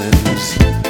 times.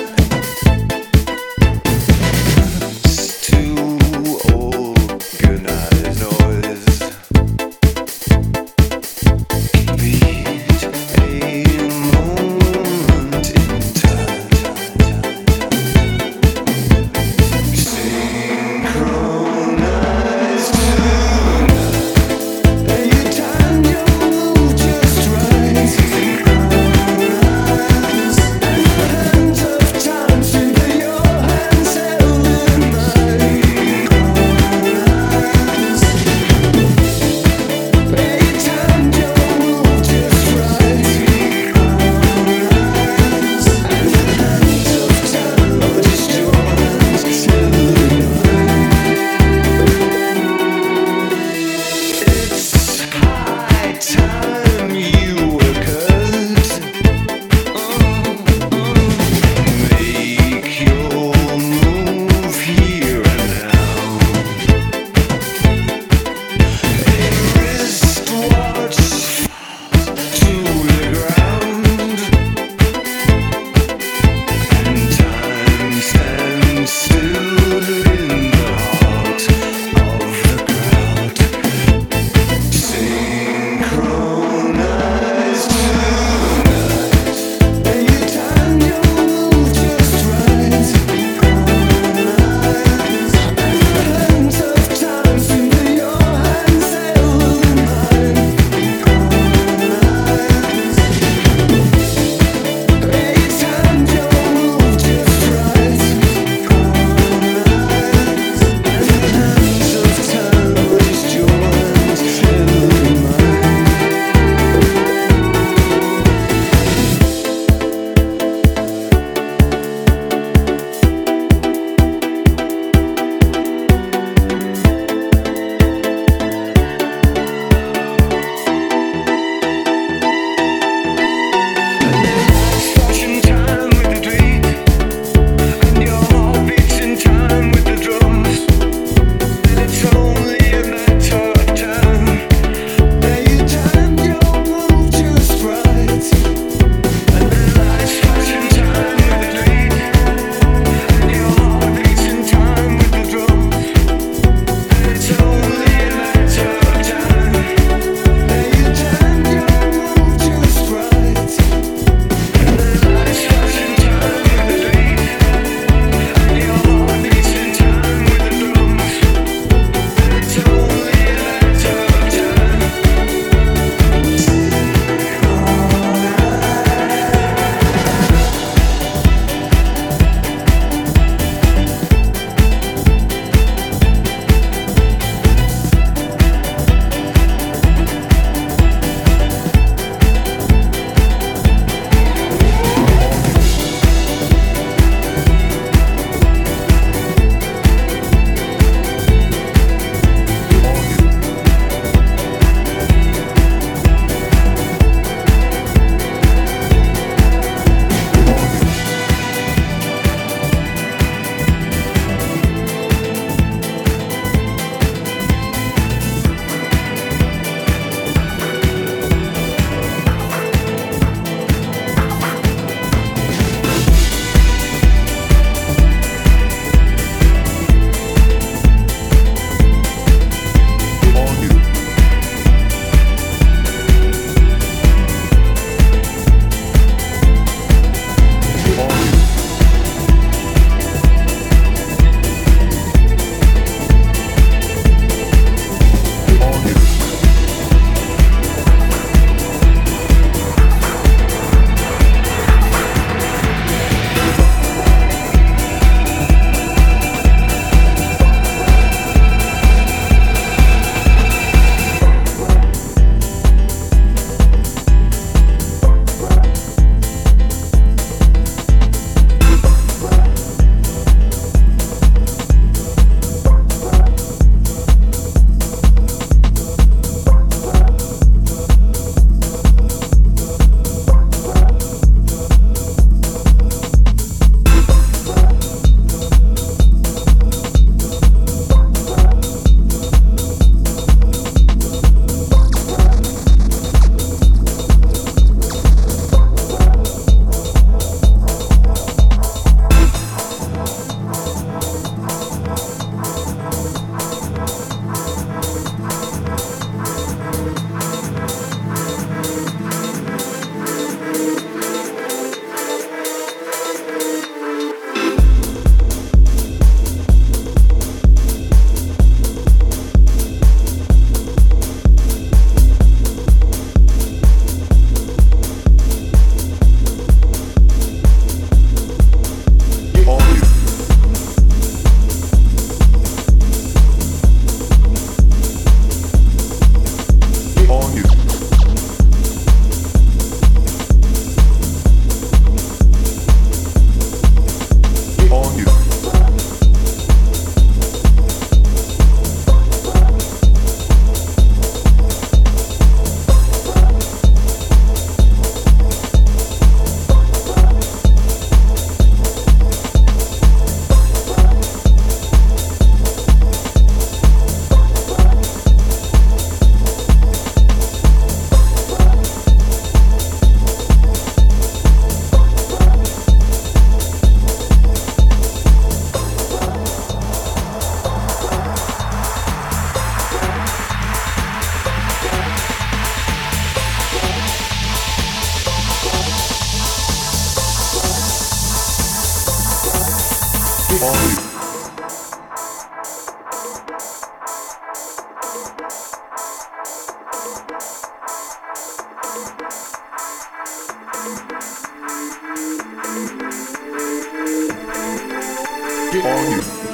On you.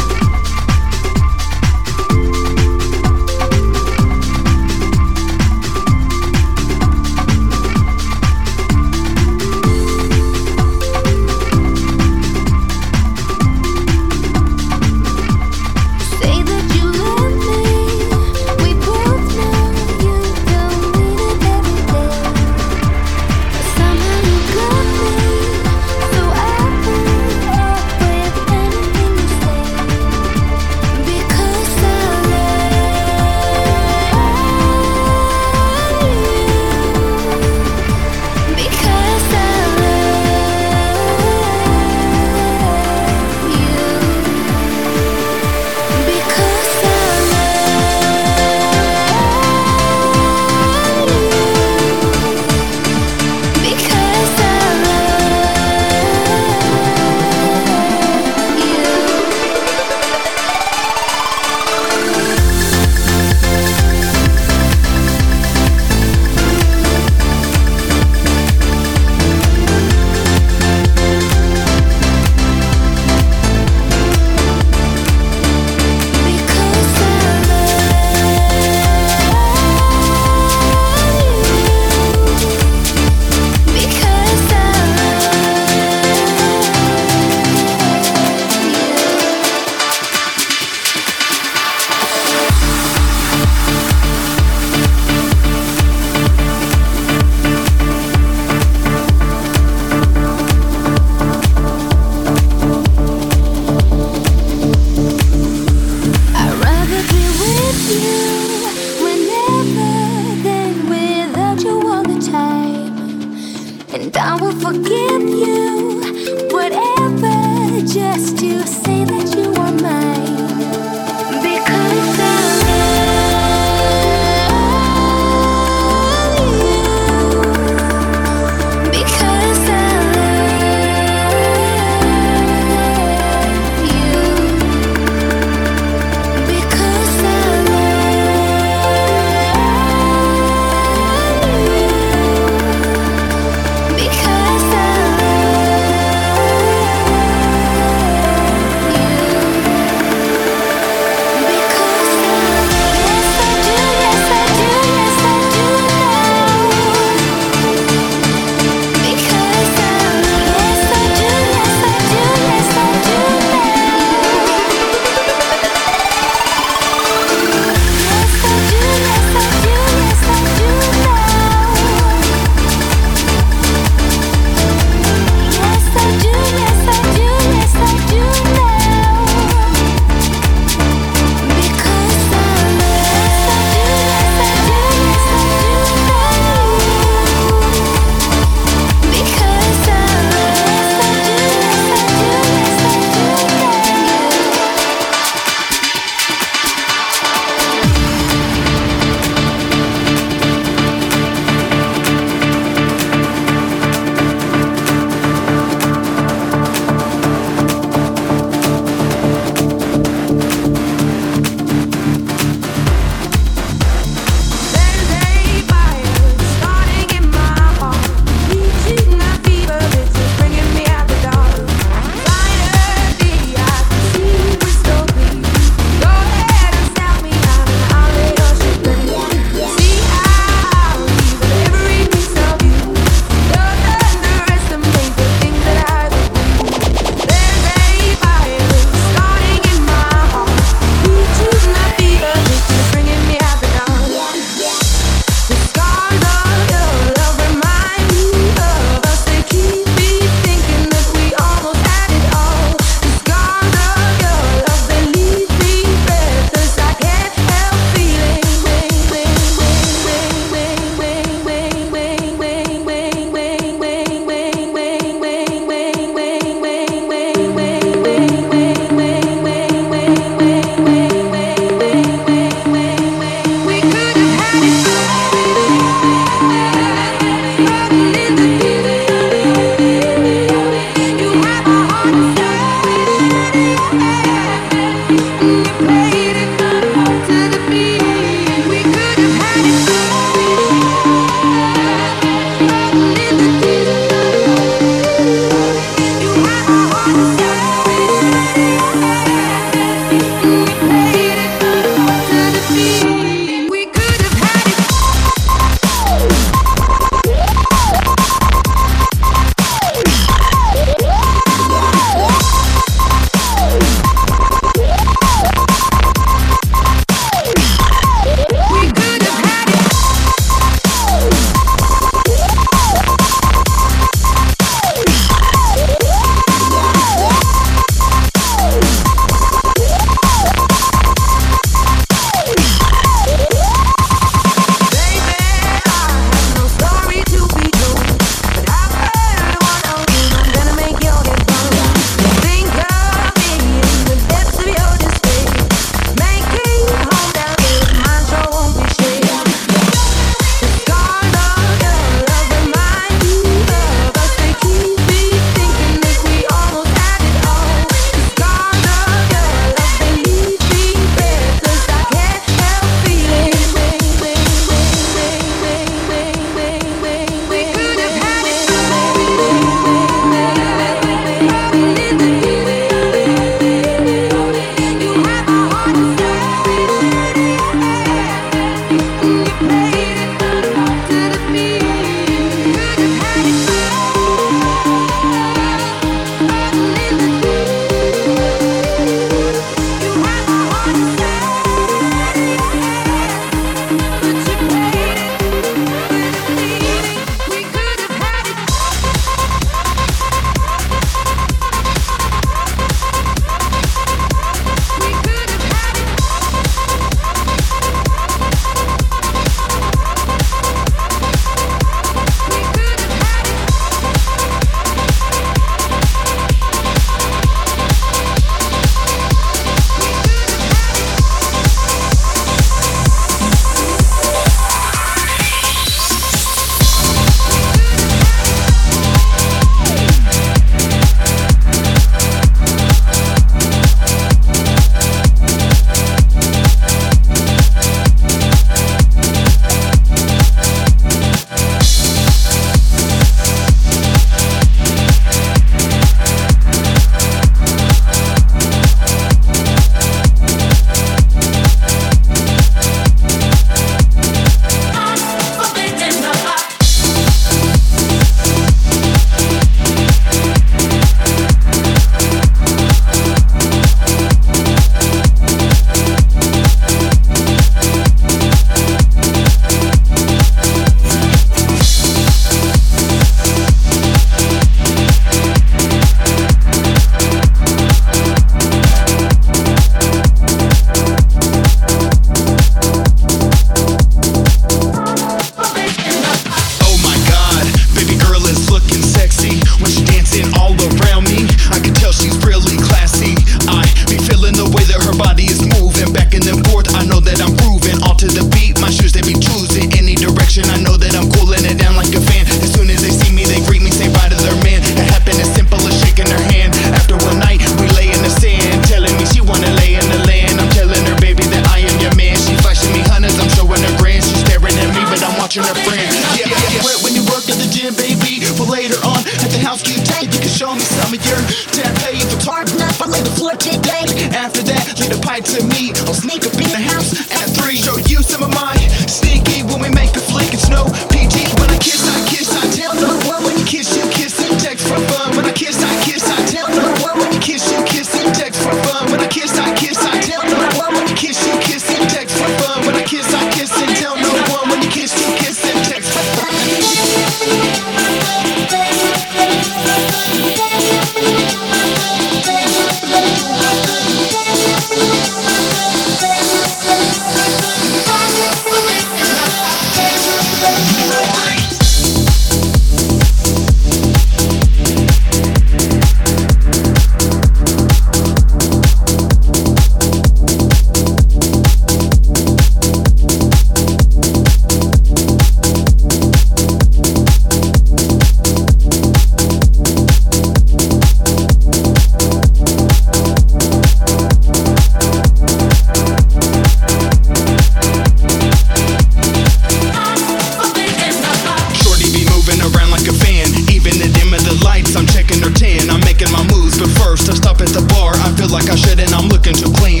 I I shouldn't. I'm looking too clean.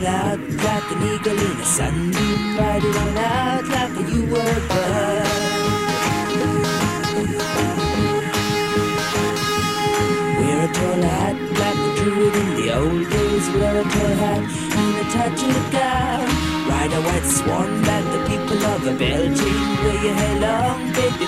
All out like an eagle in a sunbeam. Ride it all out like you were a. Wear a tall hat like the druid in the old days. Wear a tall hat and a touch of gown. Ride a white swan like the people of a Belgium. Wear your hair long, big